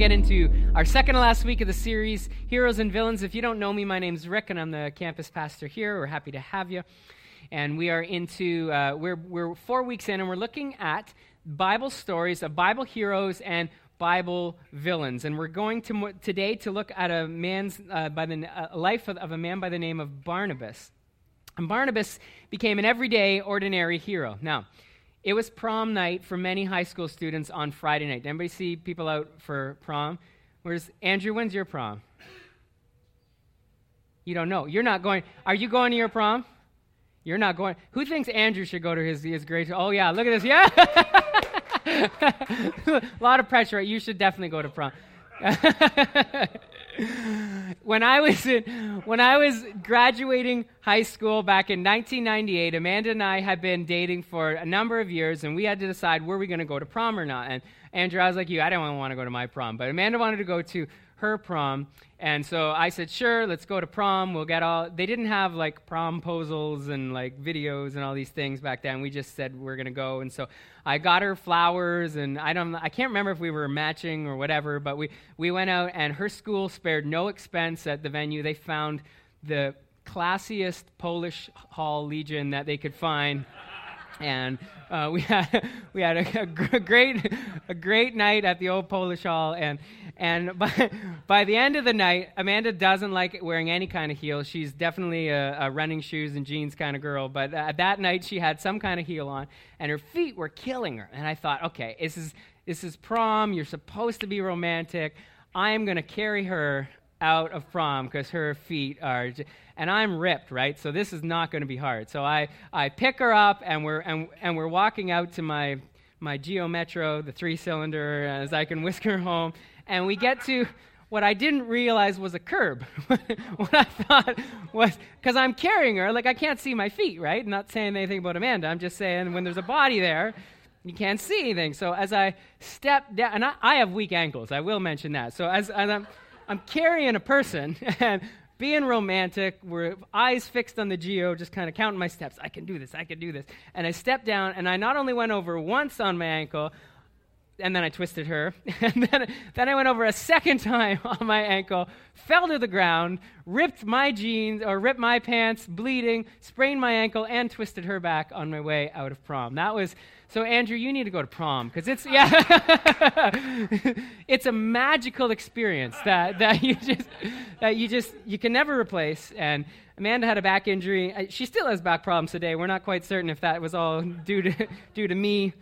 get into our second to last week of the series, Heroes and Villains. If you don't know me, my name's Rick, and I'm the campus pastor here. We're happy to have you. And we are into, uh, we're, we're four weeks in, and we're looking at Bible stories of Bible heroes and Bible villains. And we're going to today to look at a man's, uh, by the uh, life of, of a man by the name of Barnabas. And Barnabas became an everyday, ordinary hero. Now, it was prom night for many high school students on Friday night. Did Anybody see people out for prom? Where's Andrew? When's your prom? You don't know. You're not going. Are you going to your prom? You're not going. Who thinks Andrew should go to his, his grade? Oh, yeah, look at this. Yeah. a lot of pressure. You should definitely go to prom. when I was in, when I was graduating high school back in 1998, Amanda and I had been dating for a number of years, and we had to decide were we going to go to prom or not. And Andrew, I was like you, I don't want to go to my prom, but Amanda wanted to go to her prom. And so I said, sure, let's go to prom. We'll get all. They didn't have like prom promposals and like videos and all these things back then. We just said we're gonna go. And so I got her flowers, and I don't. I can't remember if we were matching or whatever, but we we went out, and her school spared no expense at the venue. They found the classiest Polish hall legion that they could find and uh, we had we had a, a, great a great night at the old Polish Hall, and and by, by the end of the night, Amanda doesn't like wearing any kind of heels. She's definitely a, a running shoes and jeans kind of girl, but uh, that night she had some kind of heel on, and her feet were killing her. And I thought, okay, this is this is prom. You're supposed to be romantic. I am going to carry her out of prom because her feet are, and I'm ripped, right? So this is not going to be hard. So I, I pick her up and we're, and, and we're walking out to my, my Geo Metro, the three cylinder, as I can whisk her home. And we get to what I didn't realize was a curb. what I thought was, because I'm carrying her, like I can't see my feet, right? Not saying anything about Amanda. I'm just saying when there's a body there, you can't see anything. So as I step down, and I, I have weak ankles, I will mention that. So as, as I'm I'm carrying a person and being romantic, with eyes fixed on the geo, just kind of counting my steps. I can do this, I can do this. And I stepped down, and I not only went over once on my ankle, and then I twisted her. And then, then I went over a second time on my ankle, fell to the ground, ripped my jeans or ripped my pants, bleeding, sprained my ankle, and twisted her back on my way out of prom. That was so, Andrew, you need to go to prom because it's yeah, it's a magical experience that, that you just that you just you can never replace. And Amanda had a back injury. She still has back problems today. We're not quite certain if that was all due to due to me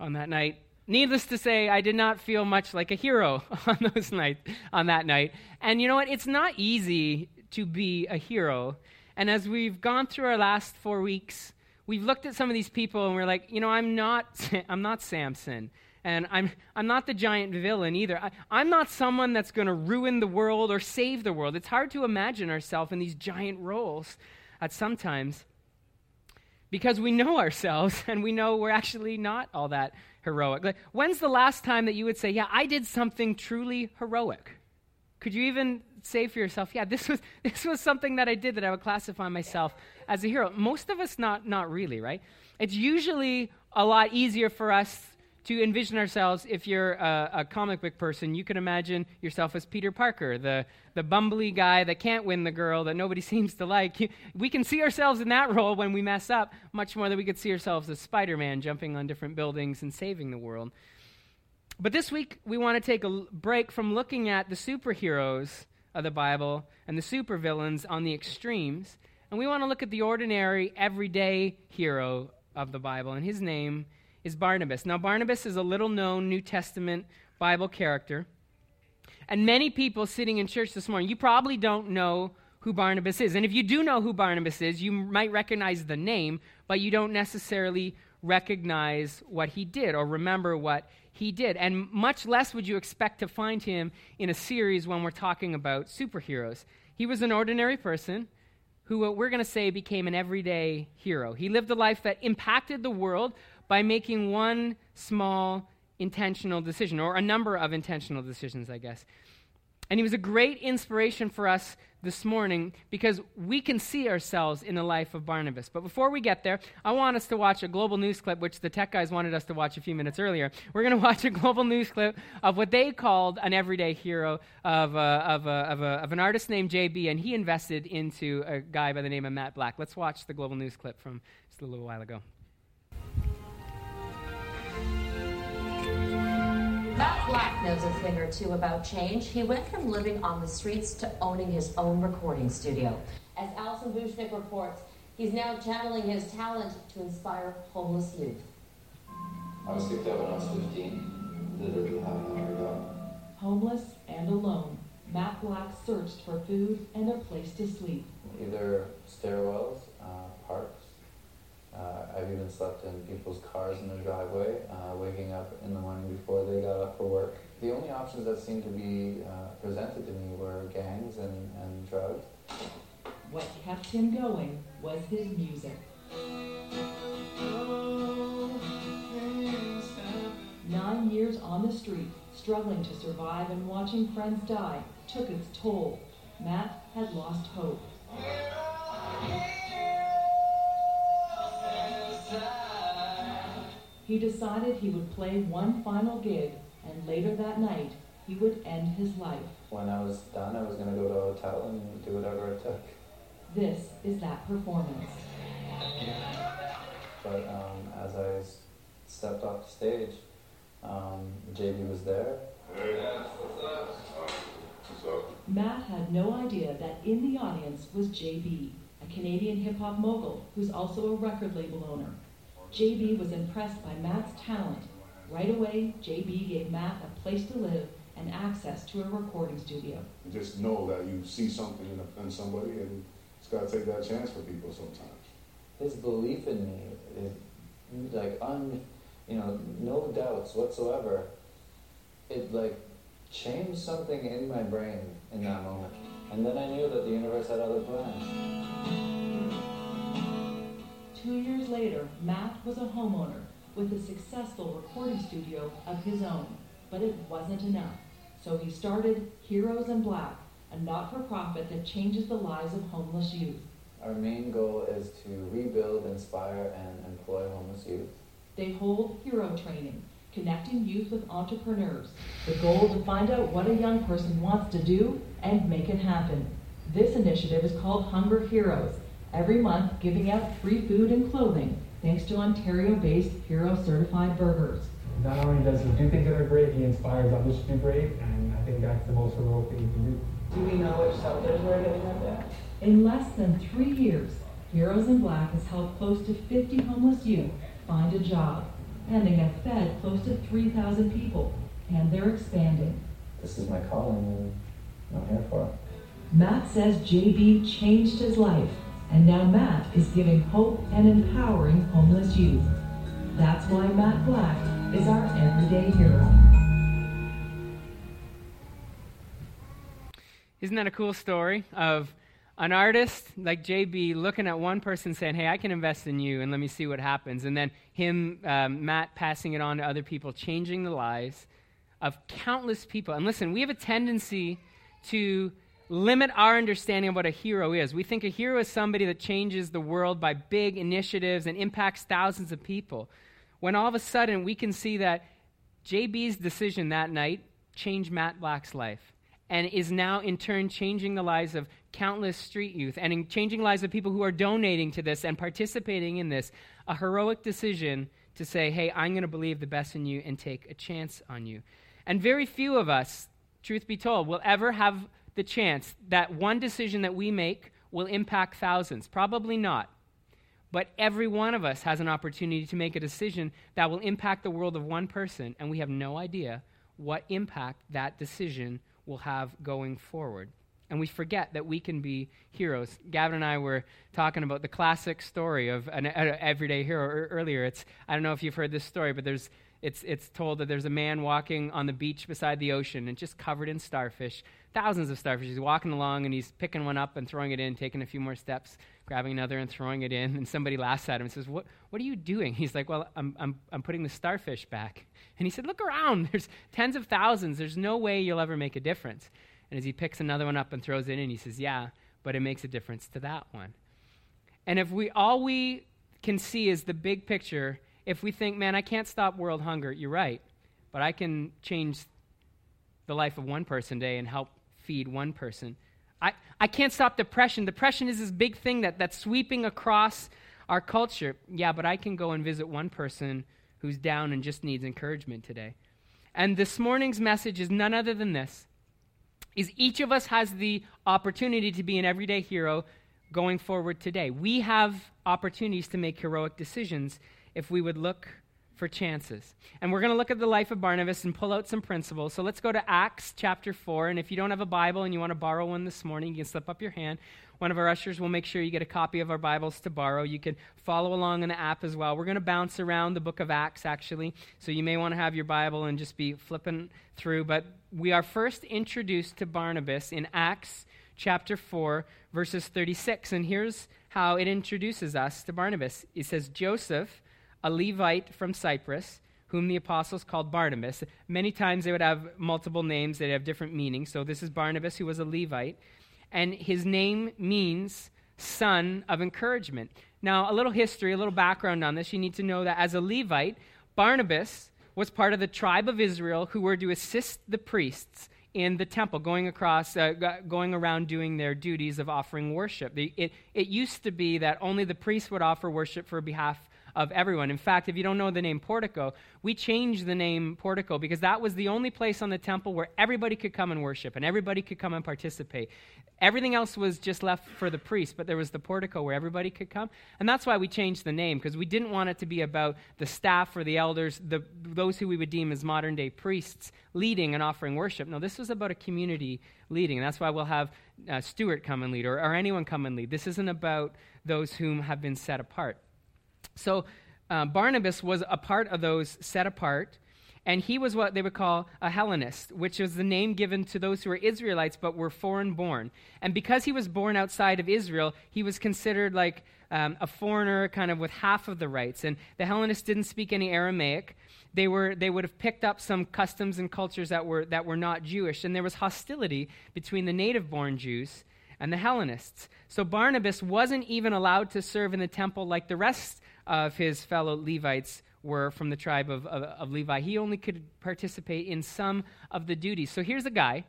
on that night. Needless to say, I did not feel much like a hero on those night on that night. And you know what? It's not easy to be a hero. And as we've gone through our last four weeks we've looked at some of these people and we're like, you know, I'm not, I'm not Samson. And I'm, I'm not the giant villain either. I, am not someone that's going to ruin the world or save the world. It's hard to imagine ourselves in these giant roles at sometimes because we know ourselves and we know we're actually not all that heroic. Like, when's the last time that you would say, Yeah, I did something truly heroic? Could you even say for yourself, Yeah, this was, this was something that I did that I would classify myself as a hero? Most of us, not, not really, right? It's usually a lot easier for us to envision ourselves if you're a, a, comic book person you can imagine yourself as peter parker the, the bumbly guy that can't win the girl that nobody seems to like we can see ourselves in that role when we mess up much more than we could see ourselves as spider-man jumping on different buildings and saving the world but this week we want to take a break from looking at the superheroes of the bible and the supervillains on the extremes and we want to look at the ordinary, everyday hero of the Bible, and his name is Barnabas. Now, Barnabas is a little known New Testament Bible character. And many people sitting in church this morning, you probably don't know who Barnabas is. And if you do know who Barnabas is, you might recognize the name, but you don't necessarily recognize what he did or remember what he did. And much less would you expect to find him in a series when we're talking about superheroes. He was an ordinary person who we're going to say became an everyday hero. He lived a life that impacted the world by making one small intentional decision, or a number of intentional decisions, I guess. And he was a great inspiration for us this morning because we can see ourselves in the life of Barnabas. But before we get there, I want us to watch a global news clip, which the tech guys wanted us to watch a few minutes earlier. We're going to watch a global news clip of what they called an everyday hero of, uh, of, uh, of, uh, of an artist named JB, and he invested into a guy by the name of Matt Black. Let's watch the global news clip from just a little while ago. Matt Black knows a thing or two about change. He went from living on the streets to owning his own recording studio. As Allison Vuchnich reports, he's now channeling his talent to inspire homeless youth. I was kicked out when I was 15, literally half an hour ago. Homeless and alone, Matt Black searched for food and a place to sleep. Either stairwells, uh, parks, uh, I've even slept in people's cars in their driveway, uh, waking up in the morning before they got up for work. The only options that seemed to be uh, presented to me were gangs and, and drugs. What kept him going was his music. Nine years on the street, struggling to survive and watching friends die, took its toll. Matt had lost hope. He decided he would play one final gig, and later that night, he would end his life. When I was done, I was going to go to a hotel and do whatever it took. This is that performance. But um, as I stepped off the stage, um, JB was there. Matt had no idea that in the audience was JB, a Canadian hip hop mogul who's also a record label owner. JB was impressed by Matt's talent. Right away, JB gave Matt a place to live and access to a recording studio. Just know that you see something in, a, in somebody and it's got to take that chance for people sometimes. His belief in me, it, like, un, you know, no doubts whatsoever, it, like, changed something in my brain in that moment. And then I knew that the universe had other plans. Two years later, Matt was a homeowner with a successful recording studio of his own, but it wasn't enough. So he started Heroes in Black, a not for profit that changes the lives of homeless youth. Our main goal is to rebuild, inspire, and employ homeless youth. They hold hero training, connecting youth with entrepreneurs. The goal to find out what a young person wants to do and make it happen. This initiative is called Hunger Heroes every month giving out free food and clothing thanks to Ontario-based Hero Certified Burgers. Not only does he do things that are great, he inspires others to be brave, and I think that's the most heroic thing you can do. Do we know which shelters we're getting at that? In less than three years, Heroes in Black has helped close to 50 homeless youth find a job, and they have fed close to 3,000 people, and they're expanding. This is my calling, and I'm here for it. Matt says JB changed his life and now Matt is giving hope and empowering homeless youth. That's why Matt Black is our everyday hero. Isn't that a cool story of an artist like JB looking at one person saying, Hey, I can invest in you and let me see what happens. And then him, um, Matt, passing it on to other people, changing the lives of countless people. And listen, we have a tendency to limit our understanding of what a hero is. We think a hero is somebody that changes the world by big initiatives and impacts thousands of people. When all of a sudden we can see that JB's decision that night changed Matt Black's life and is now in turn changing the lives of countless street youth and in changing lives of people who are donating to this and participating in this. A heroic decision to say, hey, I'm going to believe the best in you and take a chance on you. And very few of us, truth be told, will ever have the chance that one decision that we make will impact thousands? Probably not. But every one of us has an opportunity to make a decision that will impact the world of one person, and we have no idea what impact that decision will have going forward. And we forget that we can be heroes. Gavin and I were talking about the classic story of an, everyday hero earlier. It's, I don't know if you've heard this story, but there's, it's, it's told that there's a man walking on the beach beside the ocean and just covered in starfish thousands of starfish. He's walking along and he's picking one up and throwing it in, taking a few more steps, grabbing another and throwing it in. And somebody laughs at him and says, What, what are you doing? He's like, Well, I'm, I'm, I'm putting the starfish back. And he said, Look around. There's tens of thousands. There's no way you'll ever make a difference. And as he picks another one up and throws it in, he says, Yeah, but it makes a difference to that one. And if we all we can see is the big picture, if we think, man, I can't stop world hunger, you're right. But I can change the life of one person today and help feed one person. I, I can't stop depression. Depression is this big thing that, that's sweeping across our culture. Yeah, but I can go and visit one person who's down and just needs encouragement today. And this morning's message is none other than this is each of us has the opportunity to be an everyday hero going forward today. We have opportunities to make heroic decisions if we would look for chances. And we're going to look at the life of Barnabas and pull out some principles. So let's go to Acts chapter 4. And if you don't have a Bible and you want to borrow one this morning, you can slip up your hand. One of our ushers will make sure you get a copy of our Bibles to borrow. You can follow along in the app as well. We're going to bounce around the book of Acts, actually. So you may want to have your Bible and just be flipping through. But we are first introduced to Barnabas in Acts chapter 4, verses 36. And here's how it introduces us to Barnabas it says, Joseph a Levite from Cyprus, whom the apostles called Barnabas. Many times they would have multiple names that have different meanings. So this is Barnabas, who was a Levite. And his name means son of encouragement. Now, a little history, a little background on this. You need to know that as a Levite, Barnabas was part of the tribe of Israel who were to assist the priests in the temple, going across, uh, going around doing their duties of offering worship. It, it used to be that only the priests would offer worship for behalf of everyone. In fact, if you don't know the name portico, we changed the name portico because that was the only place on the temple where everybody could come and worship and everybody could come and participate. Everything else was just left for the priest, but there was the portico where everybody could come. And that's why we changed the name because we didn't want it to be about the staff or the elders, the, those who we would deem as modern day priests leading and offering worship. No, this was about a community leading. And that's why we'll have uh, Stuart come and lead or, or anyone come and lead. This isn't about those whom have been set apart. So uh, Barnabas was a part of those set apart, and he was what they would call a Hellenist, which was the name given to those who were Israelites but were foreign born. And because he was born outside of Israel, he was considered like um, a foreigner, kind of with half of the rights. And the Hellenists didn't speak any Aramaic. They, were, they would have picked up some customs and cultures that were, that were not Jewish. And there was hostility between the native born Jews and the Hellenists. So Barnabas wasn't even allowed to serve in the temple like the rest of his fellow Levites were from the tribe of, of, of, Levi. He only could participate in some of the duties. So here's a guy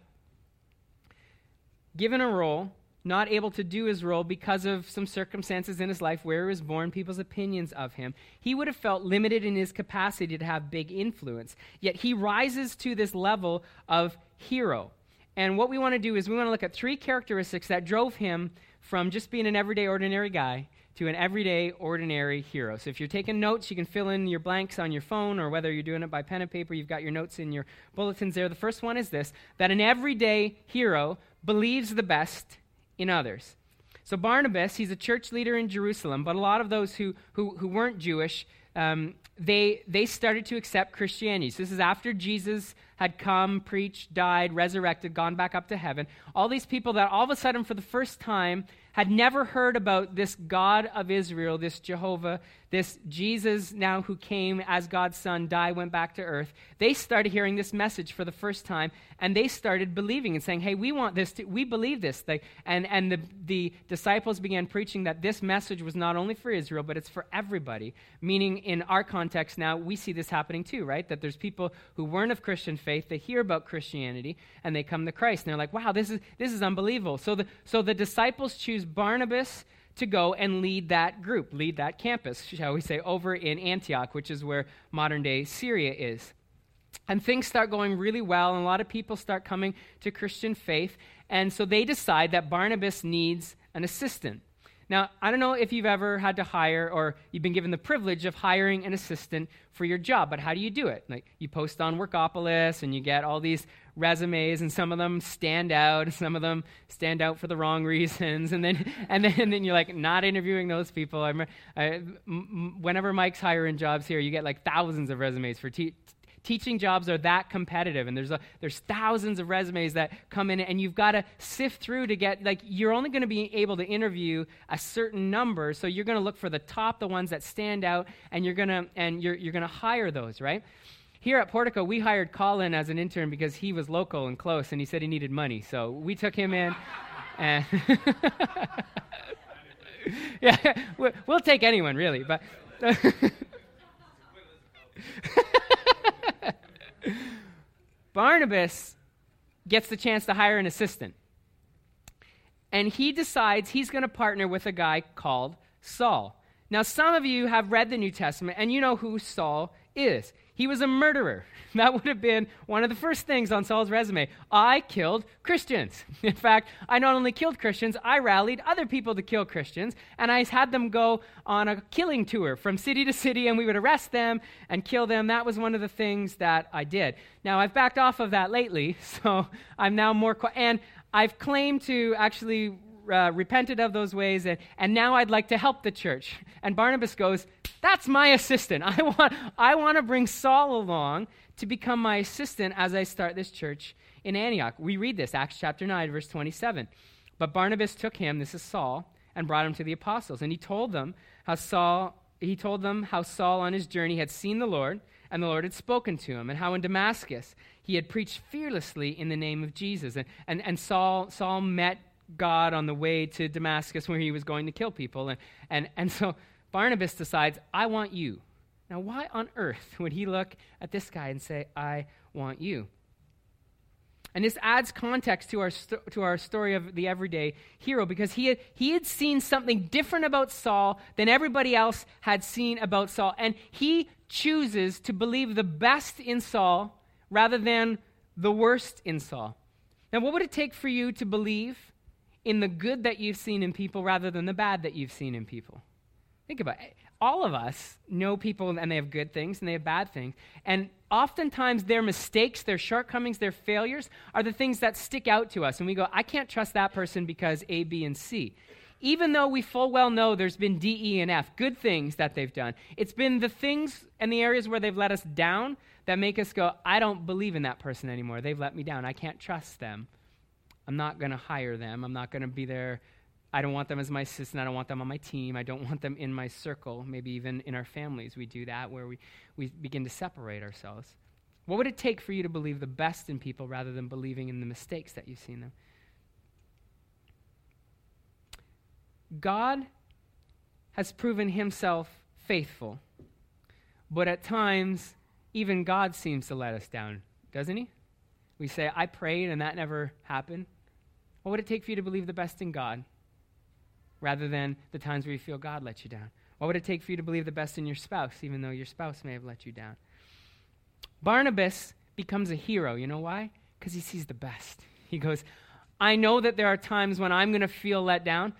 given a role, not able to do his role because of some circumstances in his life where he was born, people's opinions of him. He would have felt limited in his capacity to have big influence. Yet he rises to this level of hero. And what we want to do is we want to look at three characteristics that drove him from just being an everyday, ordinary guy to an everyday, ordinary hero. So if you're taking notes, you can fill in your blanks on your phone, or whether you're doing it by pen and paper, you've got your notes in your bulletins there. The first one is this that an everyday hero believes the best in others. So Barnabas, he's a church leader in Jerusalem, but a lot of those who, who, who weren't Jewish, um, they, they started to accept Christianity. So this is after Jesus had come, preached, died, resurrected, gone back up to heaven. All these people that all of a sudden, for the first time, had never heard about this God of Israel, this Jehovah, this Jesus now who came as God's son, died, went back to earth, they started hearing this message for the first time and they started believing and saying, hey, we want this, to, we believe this. They, and and the, the disciples began preaching that this message was not only for Israel, but it's for everybody. Meaning, in our context now, we see this happening too, right? That there's people who weren't of Christian faith, they hear about Christianity and they come to Christ and they're like, wow, this is, this is unbelievable. So the, so the disciples choose Barnabas to go and lead that group, lead that campus, shall we say, over in Antioch, which is where modern day Syria is. And things start going really well, and a lot of people start coming to Christian faith. And so they decide that Barnabas needs an assistant. Now, I don't know if you've ever had to hire or you've been given the privilege of hiring an assistant for your job, but how do you do it? Like you post on Workopolis and you get all these resumes and some of them stand out some of them stand out for the wrong reasons and then and then, and then you're like not interviewing those people. Whenever Mike's hiring jobs here, you get like thousands of resumes for te- teaching jobs are that competitive and there's a, there's thousands of resumes that come in and you've got to sift through to get like you're only going to be able to interview a certain number so you're going to look for the top the ones that stand out and you're going to and you're, you're going to hire those right here at Portico, we hired Colin as an intern because he was local and close, and he said he needed money. So we took him in, and yeah, we'll take anyone really, but. Barnabas gets the chance to hire an assistant. And he decides he's going to partner with a guy called Saul. Now, some of you have read the New Testament and you know who Saul is. He was a murderer. That would have been one of the first things on Saul's resume. I killed Christians. In fact, I not only killed Christians, I rallied other people to kill Christians, and I had them go on a killing tour from city to city, and we would arrest them and kill them. That was one of the things that I did. Now, I've backed off of that lately, so I'm now more. Qu- and I've claimed to actually uh, repented of those ways, and, and now I'd like to help the church. And Barnabas goes, That's my assistant. I want, I want to bring Saul along to become my assistant as I start this church in Antioch. We read this, Acts chapter 9, verse 27. But Barnabas took him, this is Saul, and brought him to the apostles. And he told them how Saul, he told them how Saul on his journey had seen the Lord, and the Lord had spoken to him, and how in Damascus he had preached fearlessly in the name of Jesus. And, and, and Saul, Saul met God on the way to Damascus where he was going to kill people. And, and, and so Barnabas decides, I want you. Now, why on earth would he look at this guy and say, I want you? And this adds context to our, sto- to our story of the everyday hero because he had, he had seen something different about Saul than everybody else had seen about Saul. And he chooses to believe the best in Saul rather than the worst in Saul. Now, what would it take for you to believe in the good that you've seen in people rather than the bad that you've seen in people. Think about it. All of us know people and they have good things and they have bad things. And oftentimes their mistakes, their shortcomings, their failures are the things that stick out to us. And we go, I can't trust that person because A, B, and C. Even though we full well know there's been D, E, and F, good things that they've done, it's been the things and the areas where they've let us down that make us go, I don't believe in that person anymore. They've let me down. I can't trust them. I'm not going to hire them. I'm not going to be there. I don't want them as my assistant. I don't want them on my team. I don't want them in my circle. Maybe even in our families, we do that where we, we begin to separate ourselves. What would it take for you to believe the best in people rather than believing in the mistakes that you see in them? God has proven himself faithful, but at times, even God seems to let us down, doesn't he? We say, I prayed and that never happened. What would it take for you to believe the best in God rather than the times where you feel God let you down? What would it take for you to believe the best in your spouse, even though your spouse may have let you down? Barnabas becomes a hero. You know why? Because he sees the best. He goes, I know that there are times when I'm going to feel let down,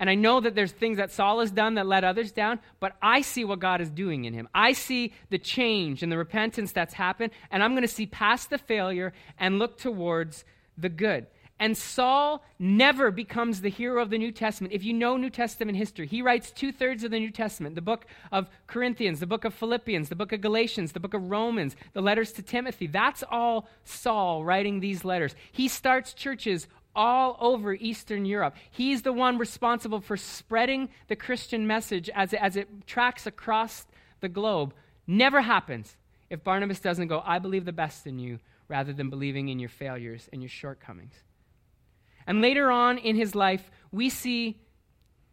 and I know that there's things that Saul has done that let others down, but I see what God is doing in him. I see the change and the repentance that's happened, and I'm going to see past the failure and look towards the good. And Saul never becomes the hero of the New Testament. If you know New Testament history, he writes two thirds of the New Testament the book of Corinthians, the book of Philippians, the book of Galatians, the book of Romans, the letters to Timothy. That's all Saul writing these letters. He starts churches all over Eastern Europe. He's the one responsible for spreading the Christian message as it, as it tracks across the globe. Never happens if Barnabas doesn't go, I believe the best in you, rather than believing in your failures and your shortcomings. And later on in his life, we see,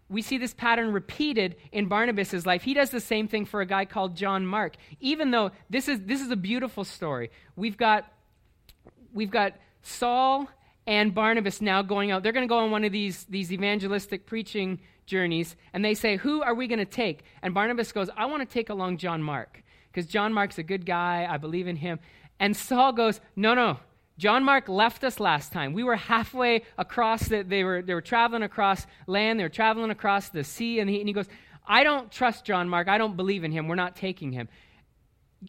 we see this pattern repeated in Barnabas' life. He does the same thing for a guy called John Mark. Even though this is, this is a beautiful story. We've got, we've got Saul and Barnabas now going out. They're going to go on one of these, these evangelistic preaching journeys, and they say, Who are we going to take? And Barnabas goes, I want to take along John Mark, because John Mark's a good guy. I believe in him. And Saul goes, No, no, John Mark left us last time. We were halfway across the, they were they were traveling across land, they were traveling across the sea, and he, and he goes, I don't trust John Mark. I don't believe in him. We're not taking him.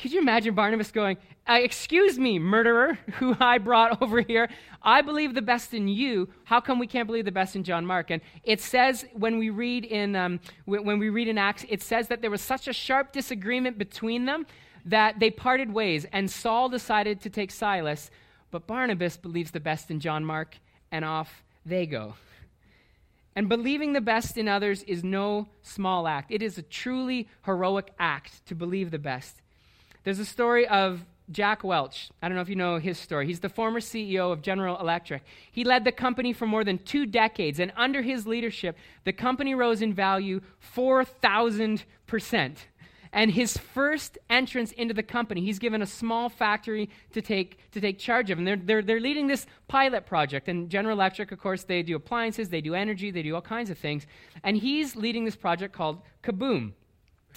Could you imagine Barnabas going, uh, Excuse me, murderer, who I brought over here. I believe the best in you. How come we can't believe the best in John Mark? And it says when we read in um, when we read in Acts, it says that there was such a sharp disagreement between them that they parted ways, and Saul decided to take Silas but Barnabas believes the best in John Mark, and off they go. And believing the best in others is no small act. It is a truly heroic act to believe the best. There's a story of Jack Welch. I don't know if you know his story. He's the former CEO of General Electric. He led the company for more than two decades, and under his leadership, the company rose in value 4,000%. And his first entrance into the company, he's given a small factory to take, to take charge of. And they're, they're, they're leading this pilot project. And General Electric, of course, they do appliances, they do energy, they do all kinds of things. And he's leading this project called Kaboom.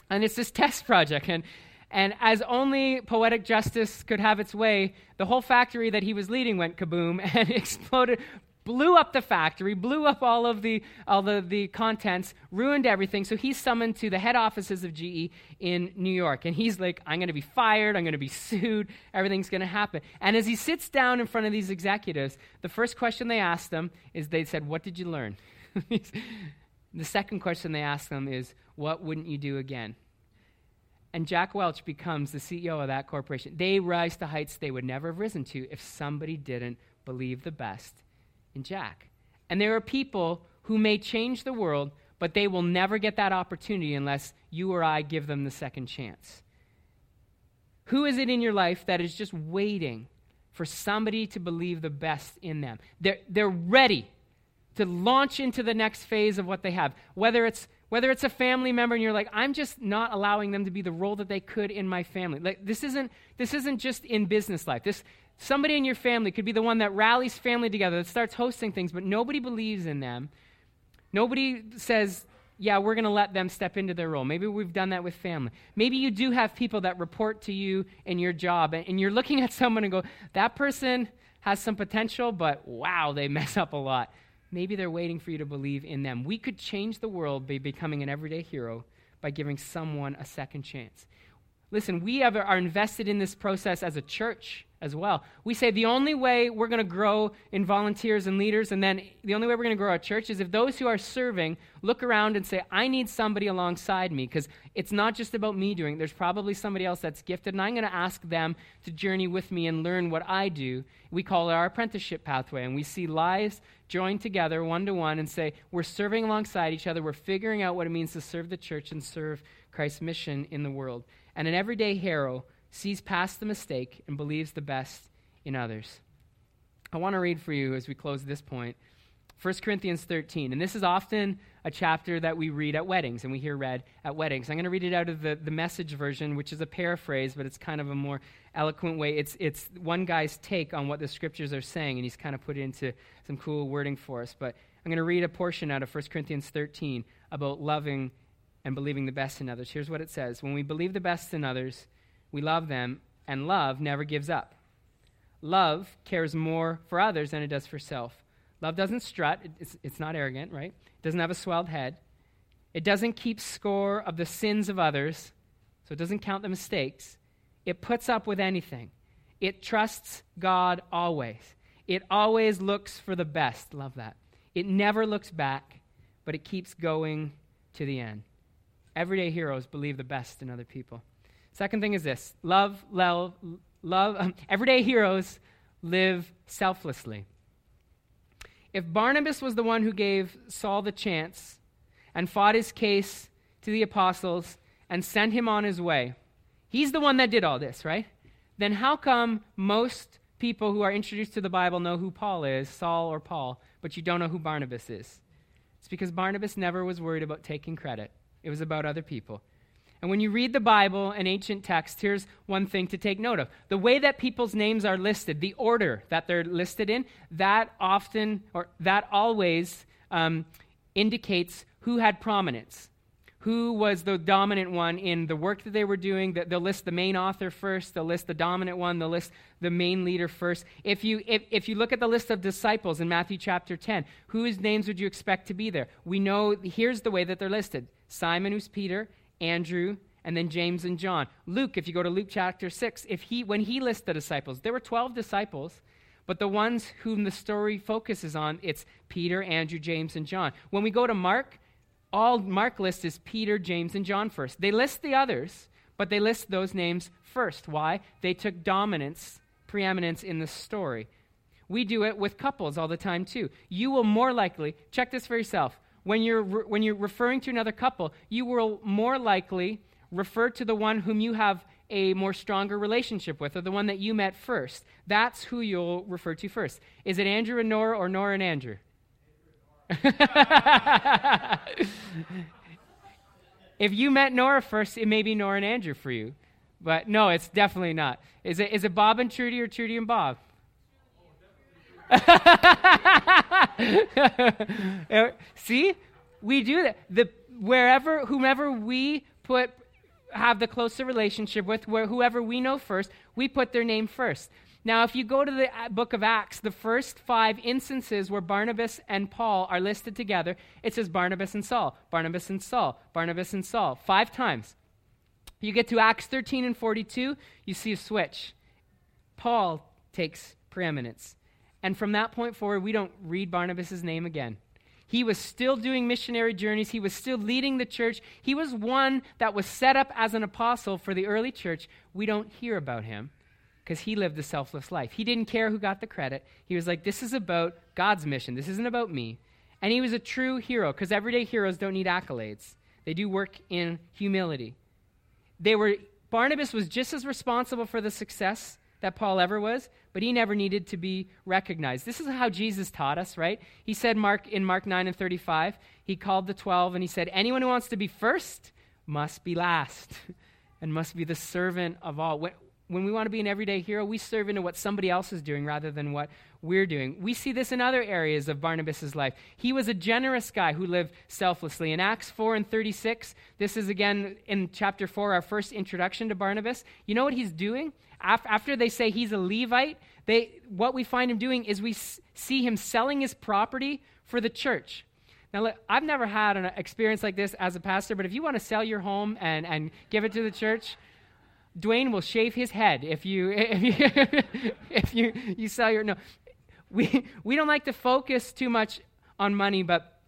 And it's this test project. And, and as only poetic justice could have its way, the whole factory that he was leading went kaboom and exploded, blew up the factory, blew up all of the, all the, the contents, ruined everything. So he's summoned to the head offices of GE in New York. And he's like, I'm going to be fired. I'm going to be sued. Everything's going to happen. And as he sits down in front of these executives, the first question they asked them is they said, What did you learn? the second question they asked them is, What wouldn't you do again? And Jack Welch becomes the CEO of that corporation. They rise to heights they would never have risen to if somebody didn't believe the best in Jack. And there are people who may change the world, but they will never get that opportunity unless you or I give them the second chance. Who is it in your life that is just waiting for somebody to believe the best in them? They're, they're ready to launch into the next phase of what they have, whether it's whether it's a family member and you're like i'm just not allowing them to be the role that they could in my family like this isn't this isn't just in business life this Somebody in your family could be the one that rallies family together, that starts hosting things, but nobody believes in them. Nobody says, yeah, we're going to let them step into their role. Maybe we've done that with family. Maybe you do have people that report to you in your job, and you're looking at someone and go, that person has some potential, but wow, they mess up a lot. Maybe they're waiting for you to believe in them. We could change the world by becoming an everyday hero by giving someone a second chance. Listen, we are invested in this process as a church as well. We say the only way we're going to grow in volunteers and leaders, and then the only way we're going to grow our church is if those who are serving look around and say, I need somebody alongside me, because it's not just about me doing it. There's probably somebody else that's gifted, and I'm going to ask them to journey with me and learn what I do. We call it our apprenticeship pathway, and we see lives joined together one to one and say, We're serving alongside each other. We're figuring out what it means to serve the church and serve Christ's mission in the world. And an everyday hero sees past the mistake and believes the best in others. I want to read for you as we close this point 1 Corinthians 13. And this is often a chapter that we read at weddings and we hear read at weddings. I'm going to read it out of the, the message version, which is a paraphrase, but it's kind of a more eloquent way. It's, it's one guy's take on what the scriptures are saying, and he's kind of put it into some cool wording for us. But I'm going to read a portion out of 1 Corinthians 13 about loving and believing the best in others. Here's what it says When we believe the best in others, we love them, and love never gives up. Love cares more for others than it does for self. Love doesn't strut, it's, it's not arrogant, right? It doesn't have a swelled head. It doesn't keep score of the sins of others, so it doesn't count the mistakes. It puts up with anything. It trusts God always. It always looks for the best. Love that. It never looks back, but it keeps going to the end. Everyday heroes believe the best in other people. Second thing is this love, love, love. Um, everyday heroes live selflessly. If Barnabas was the one who gave Saul the chance and fought his case to the apostles and sent him on his way, he's the one that did all this, right? Then how come most people who are introduced to the Bible know who Paul is, Saul or Paul, but you don't know who Barnabas is? It's because Barnabas never was worried about taking credit, it was about other people. And when you read the Bible and ancient texts, here's one thing to take note of. The way that people's names are listed, the order that they're listed in, that often, or that always um, indicates who had prominence. Who was the dominant one in the work that they were doing? They'll list the main author first, they'll list the dominant one, they'll list the main leader first. If you, if, if you look at the list of disciples in Matthew chapter 10, whose names would you expect to be there? We know, here's the way that they're listed Simon, who's Peter, Andrew, and then James and John. Luke, if you go to Luke chapter 6, if he, when he lists the disciples, there were 12 disciples, but the ones whom the story focuses on, it's Peter, Andrew, James, and John. When we go to Mark, all Mark lists is Peter, James, and John first. They list the others, but they list those names first. Why? They took dominance, preeminence in the story. We do it with couples all the time, too. You will more likely, check this for yourself, when you're, re- when you're referring to another couple, you will more likely refer to the one whom you have a more stronger relationship with, or the one that you met first. That's who you'll refer to first. Is it Andrew and Nora or Nora and Andrew? if you met Nora first, it may be Nora and Andrew for you. But no, it's definitely not. Is it, is it Bob and Trudy or Trudy and Bob? See? We do that. The, wherever, whomever we put, have the closer relationship with, where, whoever we know first, we put their name first. Now, if you go to the uh, book of Acts, the first five instances where Barnabas and Paul are listed together, it says Barnabas and Saul, Barnabas and Saul, Barnabas and Saul, five times. You get to Acts 13 and 42, you see a switch. Paul takes preeminence. And from that point forward, we don't read Barnabas' name again. He was still doing missionary journeys. He was still leading the church. He was one that was set up as an apostle for the early church. We don't hear about him because he lived a selfless life. He didn't care who got the credit. He was like, this is about God's mission. This isn't about me. And he was a true hero because everyday heroes don't need accolades, they do work in humility. They were, Barnabas was just as responsible for the success that Paul ever was, but he never needed to be recognized. This is how Jesus taught us, right? He said Mark in Mark 9 and 35, he called the 12 and he said, "Anyone who wants to be first must be last and must be the servant of all." when we want to be an everyday hero, we serve into what somebody else is doing rather than what we're doing. We see this in other areas of Barnabas' life. He was a generous guy who lived selflessly. In Acts 4 and 36, this is again in chapter 4, our first introduction to Barnabas. You know what he's doing? After they say he's a Levite, they, what we find him doing is we see him selling his property for the church. Now, look, I've never had an experience like this as a pastor, but if you want to sell your home and, and give it to the church, Dwayne will shave his head if you if you if you, you sell your no. We we don't like to focus too much on money, but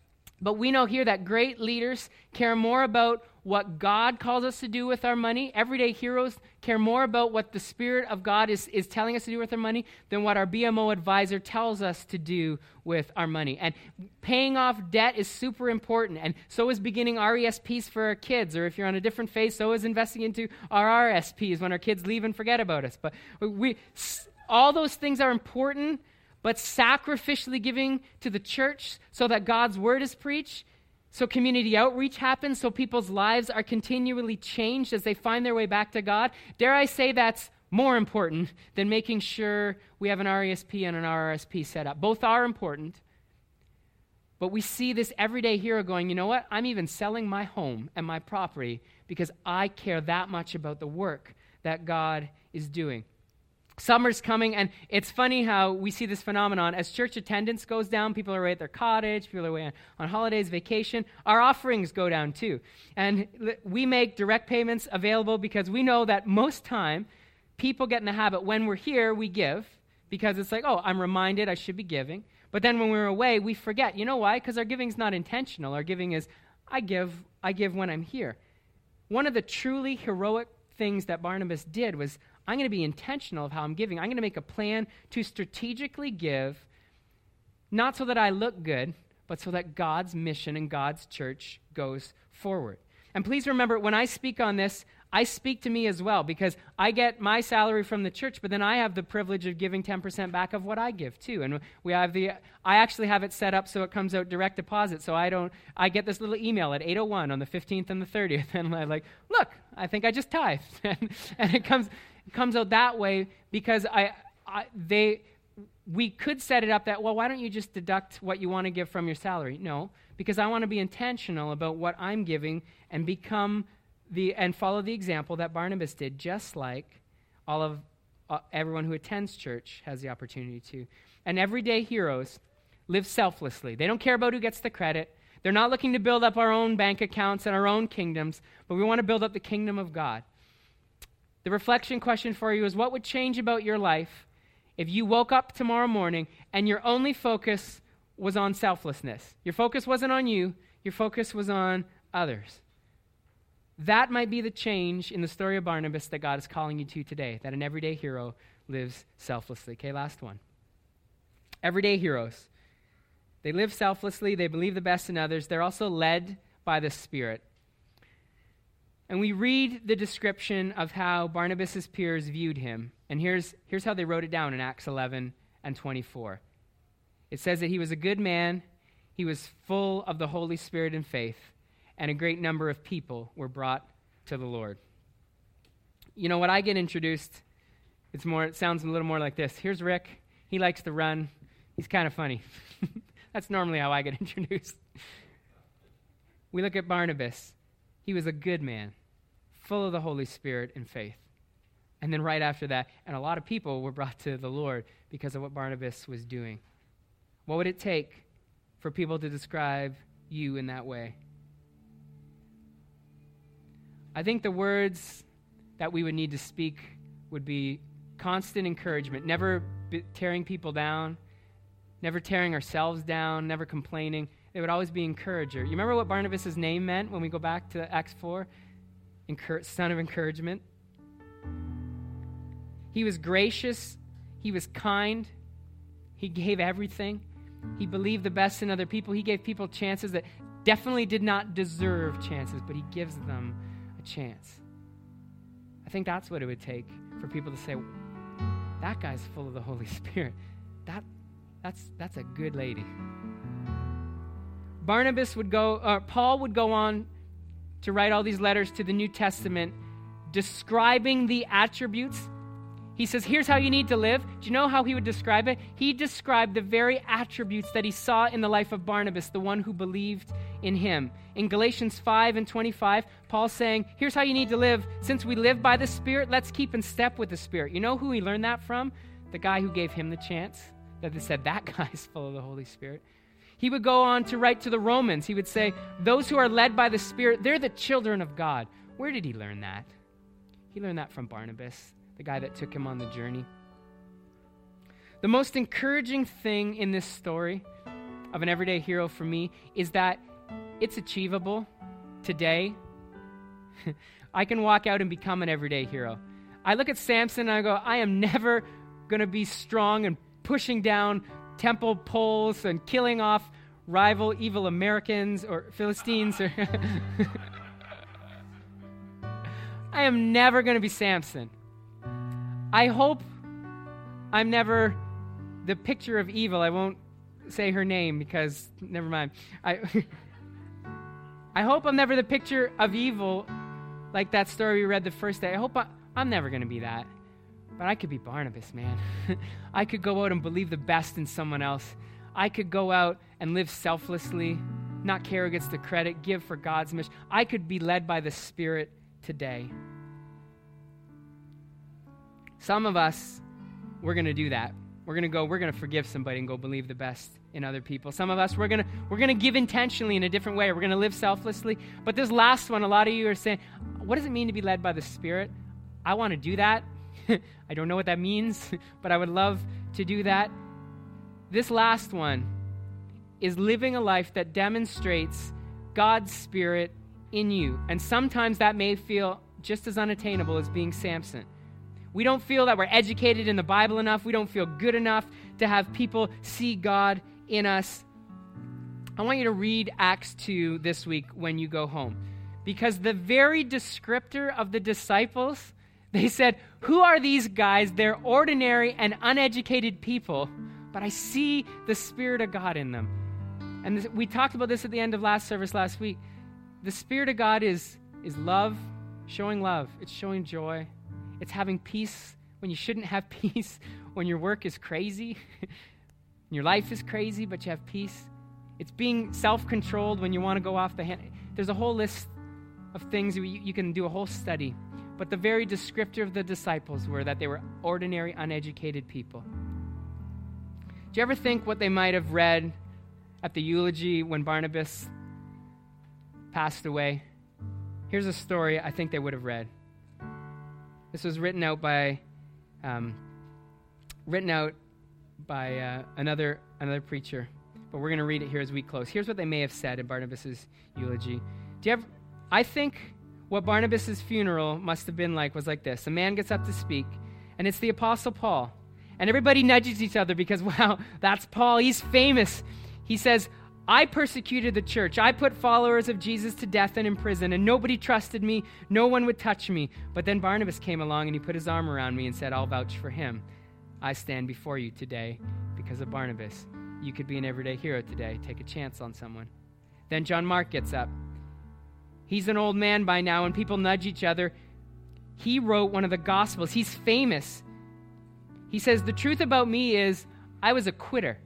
but we know here that great leaders care more about what God calls us to do with our money. Everyday heroes care more about what the Spirit of God is, is telling us to do with our money than what our BMO advisor tells us to do with our money. And paying off debt is super important. And so is beginning RESPs for our kids. Or if you're on a different phase, so is investing into our RSPs when our kids leave and forget about us. But we, all those things are important but sacrificially giving to the church so that God's word is preached, so community outreach happens, so people's lives are continually changed as they find their way back to God. Dare I say that's more important than making sure we have an RESP and an RRSP set up. Both are important. But we see this everyday hero going, you know what? I'm even selling my home and my property because I care that much about the work that God is doing. Summer's coming, and it's funny how we see this phenomenon. As church attendance goes down, people are away at their cottage, people are away on, on holidays, vacation, our offerings go down too. And we make direct payments available because we know that most time people get in the habit when we're here, we give because it's like, oh, I'm reminded I should be giving. But then when we're away, we forget. You know why? Because our giving's not intentional. Our giving is, I give, I give when I'm here. One of the truly heroic things that Barnabas did was I'm going to be intentional of how I'm giving. I'm going to make a plan to strategically give, not so that I look good, but so that God's mission and God's church goes forward. And please remember, when I speak on this, I speak to me as well because I get my salary from the church, but then I have the privilege of giving 10% back of what I give too. And we have the, I actually have it set up so it comes out direct deposit. So I don't, I get this little email at 801 on the 15th and the 30th. And I'm like, look, I think I just tithed. and, and it comes, comes out that way because I, I, they, we could set it up that, well, why don't you just deduct what you want to give from your salary? No, because I want to be intentional about what I'm giving and become the, and follow the example that Barnabas did, just like all of uh, everyone who attends church has the opportunity to. And everyday heroes live selflessly. They don't care about who gets the credit. They're not looking to build up our own bank accounts and our own kingdoms, but we want to build up the kingdom of God. The reflection question for you is what would change about your life if you woke up tomorrow morning and your only focus was on selflessness? Your focus wasn't on you, your focus was on others. That might be the change in the story of Barnabas that God is calling you to today, that an everyday hero lives selflessly. Okay, last one. Everyday heroes. They live selflessly, they believe the best in others, they're also led by the Spirit. And we read the description of how Barnabas' peers viewed him. And here's, here's how they wrote it down in Acts 11 and 24. It says that he was a good man, he was full of the Holy Spirit and faith, and a great number of people were brought to the Lord. You know, when I get introduced, it's more, it sounds a little more like this. Here's Rick. He likes to run. He's kind of funny. That's normally how I get introduced. We look at Barnabas. He was a good man, full of the Holy Spirit and faith. And then right after that, and a lot of people were brought to the Lord because of what Barnabas was doing. What would it take for people to describe you in that way? I think the words that we would need to speak would be constant encouragement, never tearing people down, never tearing ourselves down, never complaining. It would always be encourager. You remember what Barnabas' name meant when we go back to Acts 4? Encour- son of encouragement. He was gracious, he was kind, he gave everything. He believed the best in other people. He gave people chances that definitely did not deserve chances, but he gives them a chance. I think that's what it would take for people to say, that guy's full of the Holy Spirit. That, that's, that's a good lady. Barnabas would go, uh, Paul would go on to write all these letters to the New Testament describing the attributes he says, Here's how you need to live. Do you know how he would describe it? He described the very attributes that he saw in the life of Barnabas, the one who believed in him. In Galatians 5 and 25, Paul's saying, Here's how you need to live. Since we live by the Spirit, let's keep in step with the Spirit. You know who he learned that from? The guy who gave him the chance, that they said, That guy's full of the Holy Spirit. He would go on to write to the Romans. He would say, Those who are led by the Spirit, they're the children of God. Where did he learn that? He learned that from Barnabas the guy that took him on the journey. The most encouraging thing in this story of an everyday hero for me is that it's achievable today. I can walk out and become an everyday hero. I look at Samson and I go, I am never going to be strong and pushing down temple poles and killing off rival evil Americans or Philistines. Or I am never going to be Samson. I hope I'm never the picture of evil. I won't say her name because never mind. I I hope I'm never the picture of evil like that story we read the first day. I hope I, I'm never going to be that. But I could be Barnabas, man. I could go out and believe the best in someone else. I could go out and live selflessly, not care who gets the credit, give for God's mission. I could be led by the Spirit today. Some of us, we're going to do that. We're going to go, we're going to forgive somebody and go believe the best in other people. Some of us, we're going to we're going to give intentionally in a different way. We're going to live selflessly. But this last one, a lot of you are saying, what does it mean to be led by the Spirit? I want to do that. I don't know what that means, but I would love to do that. This last one is living a life that demonstrates God's Spirit in you. And sometimes that may feel just as unattainable as being Samson. We don't feel that we're educated in the Bible enough. We don't feel good enough to have people see God in us. I want you to read Acts 2 this week when you go home. Because the very descriptor of the disciples, they said, Who are these guys? They're ordinary and uneducated people, but I see the Spirit of God in them. And we talked about this at the end of last service last week. The Spirit of God is, is love, showing love, it's showing joy, it's having peace when you shouldn't have peace, when your work is crazy, your life is crazy, but you have peace. It's being self controlled when you want to go off the hand. There's a whole list of things you, you can do a whole study. But the very descriptor of the disciples were that they were ordinary, uneducated people. Do you ever think what they might have read at the eulogy when Barnabas passed away? Here's a story I think they would have read. This was written out by, um, written out by uh, another another preacher, but we're going to read it here as we close. Here's what they may have said in Barnabas's eulogy. Do you ever? I think what Barnabas's funeral must have been like was like this: a man gets up to speak, and it's the Apostle Paul, and everybody nudges each other because wow, that's Paul. He's famous. He says, I persecuted the church. I put followers of Jesus to death and in prison, and nobody trusted me. No one would touch me. But then Barnabas came along and he put his arm around me and said, I'll vouch for him. I stand before you today because of Barnabas. You could be an everyday hero today. Take a chance on someone. Then John Mark gets up. He's an old man by now, and people nudge each other. He wrote one of the Gospels. He's famous. He says, The truth about me is I was a quitter.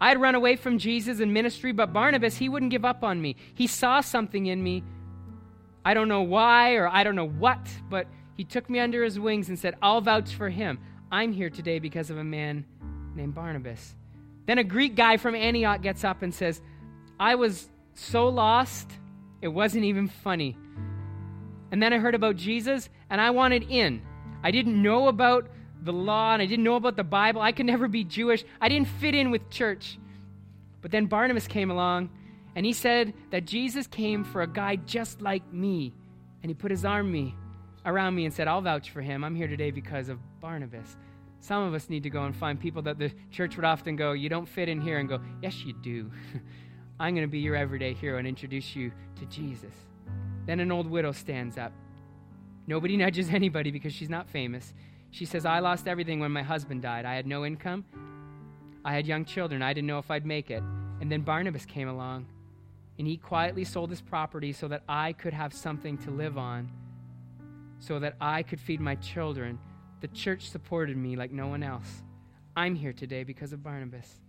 I'd run away from Jesus and ministry, but Barnabas, he wouldn't give up on me. He saw something in me. I don't know why or I don't know what, but he took me under his wings and said, I'll vouch for him. I'm here today because of a man named Barnabas. Then a Greek guy from Antioch gets up and says, I was so lost, it wasn't even funny. And then I heard about Jesus and I wanted in. I didn't know about the law and I didn't know about the Bible. I could never be Jewish. I didn't fit in with church. But then Barnabas came along and he said that Jesus came for a guy just like me. And he put his arm me around me and said, I'll vouch for him. I'm here today because of Barnabas. Some of us need to go and find people that the church would often go, You don't fit in here, and go, Yes, you do. I'm going to be your everyday hero and introduce you to Jesus. Then an old widow stands up. Nobody nudges anybody because she's not famous. She says, I lost everything when my husband died. I had no income. I had young children. I didn't know if I'd make it. And then Barnabas came along, and he quietly sold his property so that I could have something to live on, so that I could feed my children. The church supported me like no one else. I'm here today because of Barnabas.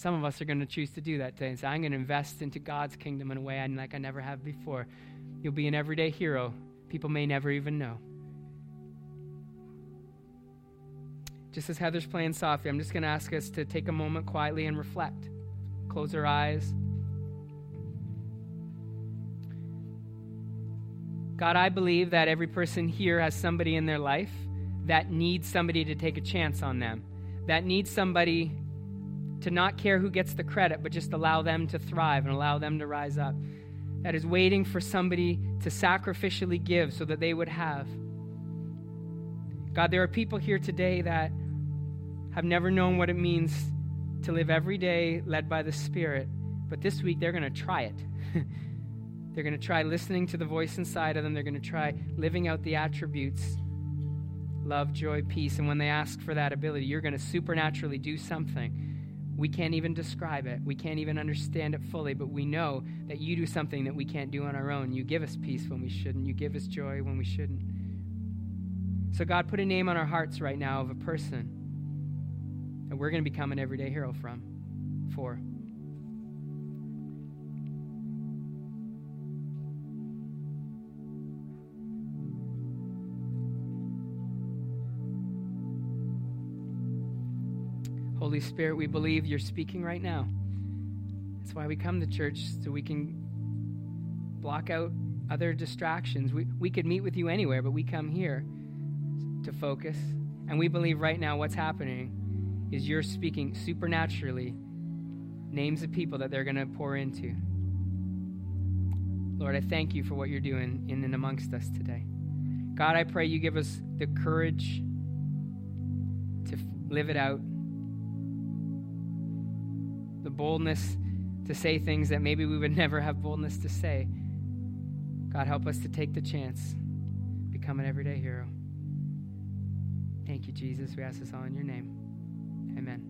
Some of us are going to choose to do that today and say, I'm going to invest into God's kingdom in a way I, like I never have before. You'll be an everyday hero. People may never even know. Just as Heather's playing softly, I'm just going to ask us to take a moment quietly and reflect. Close our eyes. God, I believe that every person here has somebody in their life that needs somebody to take a chance on them, that needs somebody to not care who gets the credit, but just allow them to thrive and allow them to rise up, that is waiting for somebody to sacrificially give so that they would have. God, there are people here today that have never known what it means to live every day led by the Spirit, but this week they're going to try it. they're going to try listening to the voice inside of them. They're going to try living out the attributes love, joy, peace. And when they ask for that ability, you're going to supernaturally do something. We can't even describe it. We can't even understand it fully, but we know that you do something that we can't do on our own. You give us peace when we shouldn't. You give us joy when we shouldn't. So, God, put a name on our hearts right now of a person that we're going to become an everyday hero from, for. Holy Spirit, we believe you're speaking right now. That's why we come to church, so we can block out other distractions. We, we could meet with you anywhere, but we come here to focus. And we believe right now what's happening is you're speaking supernaturally names of people that they're going to pour into. Lord, I thank you for what you're doing in and amongst us today. God, I pray you give us the courage to live it out, the boldness to say things that maybe we would never have boldness to say. God, help us to take the chance, become an everyday hero. Thank you, Jesus. We ask this all in your name. Amen.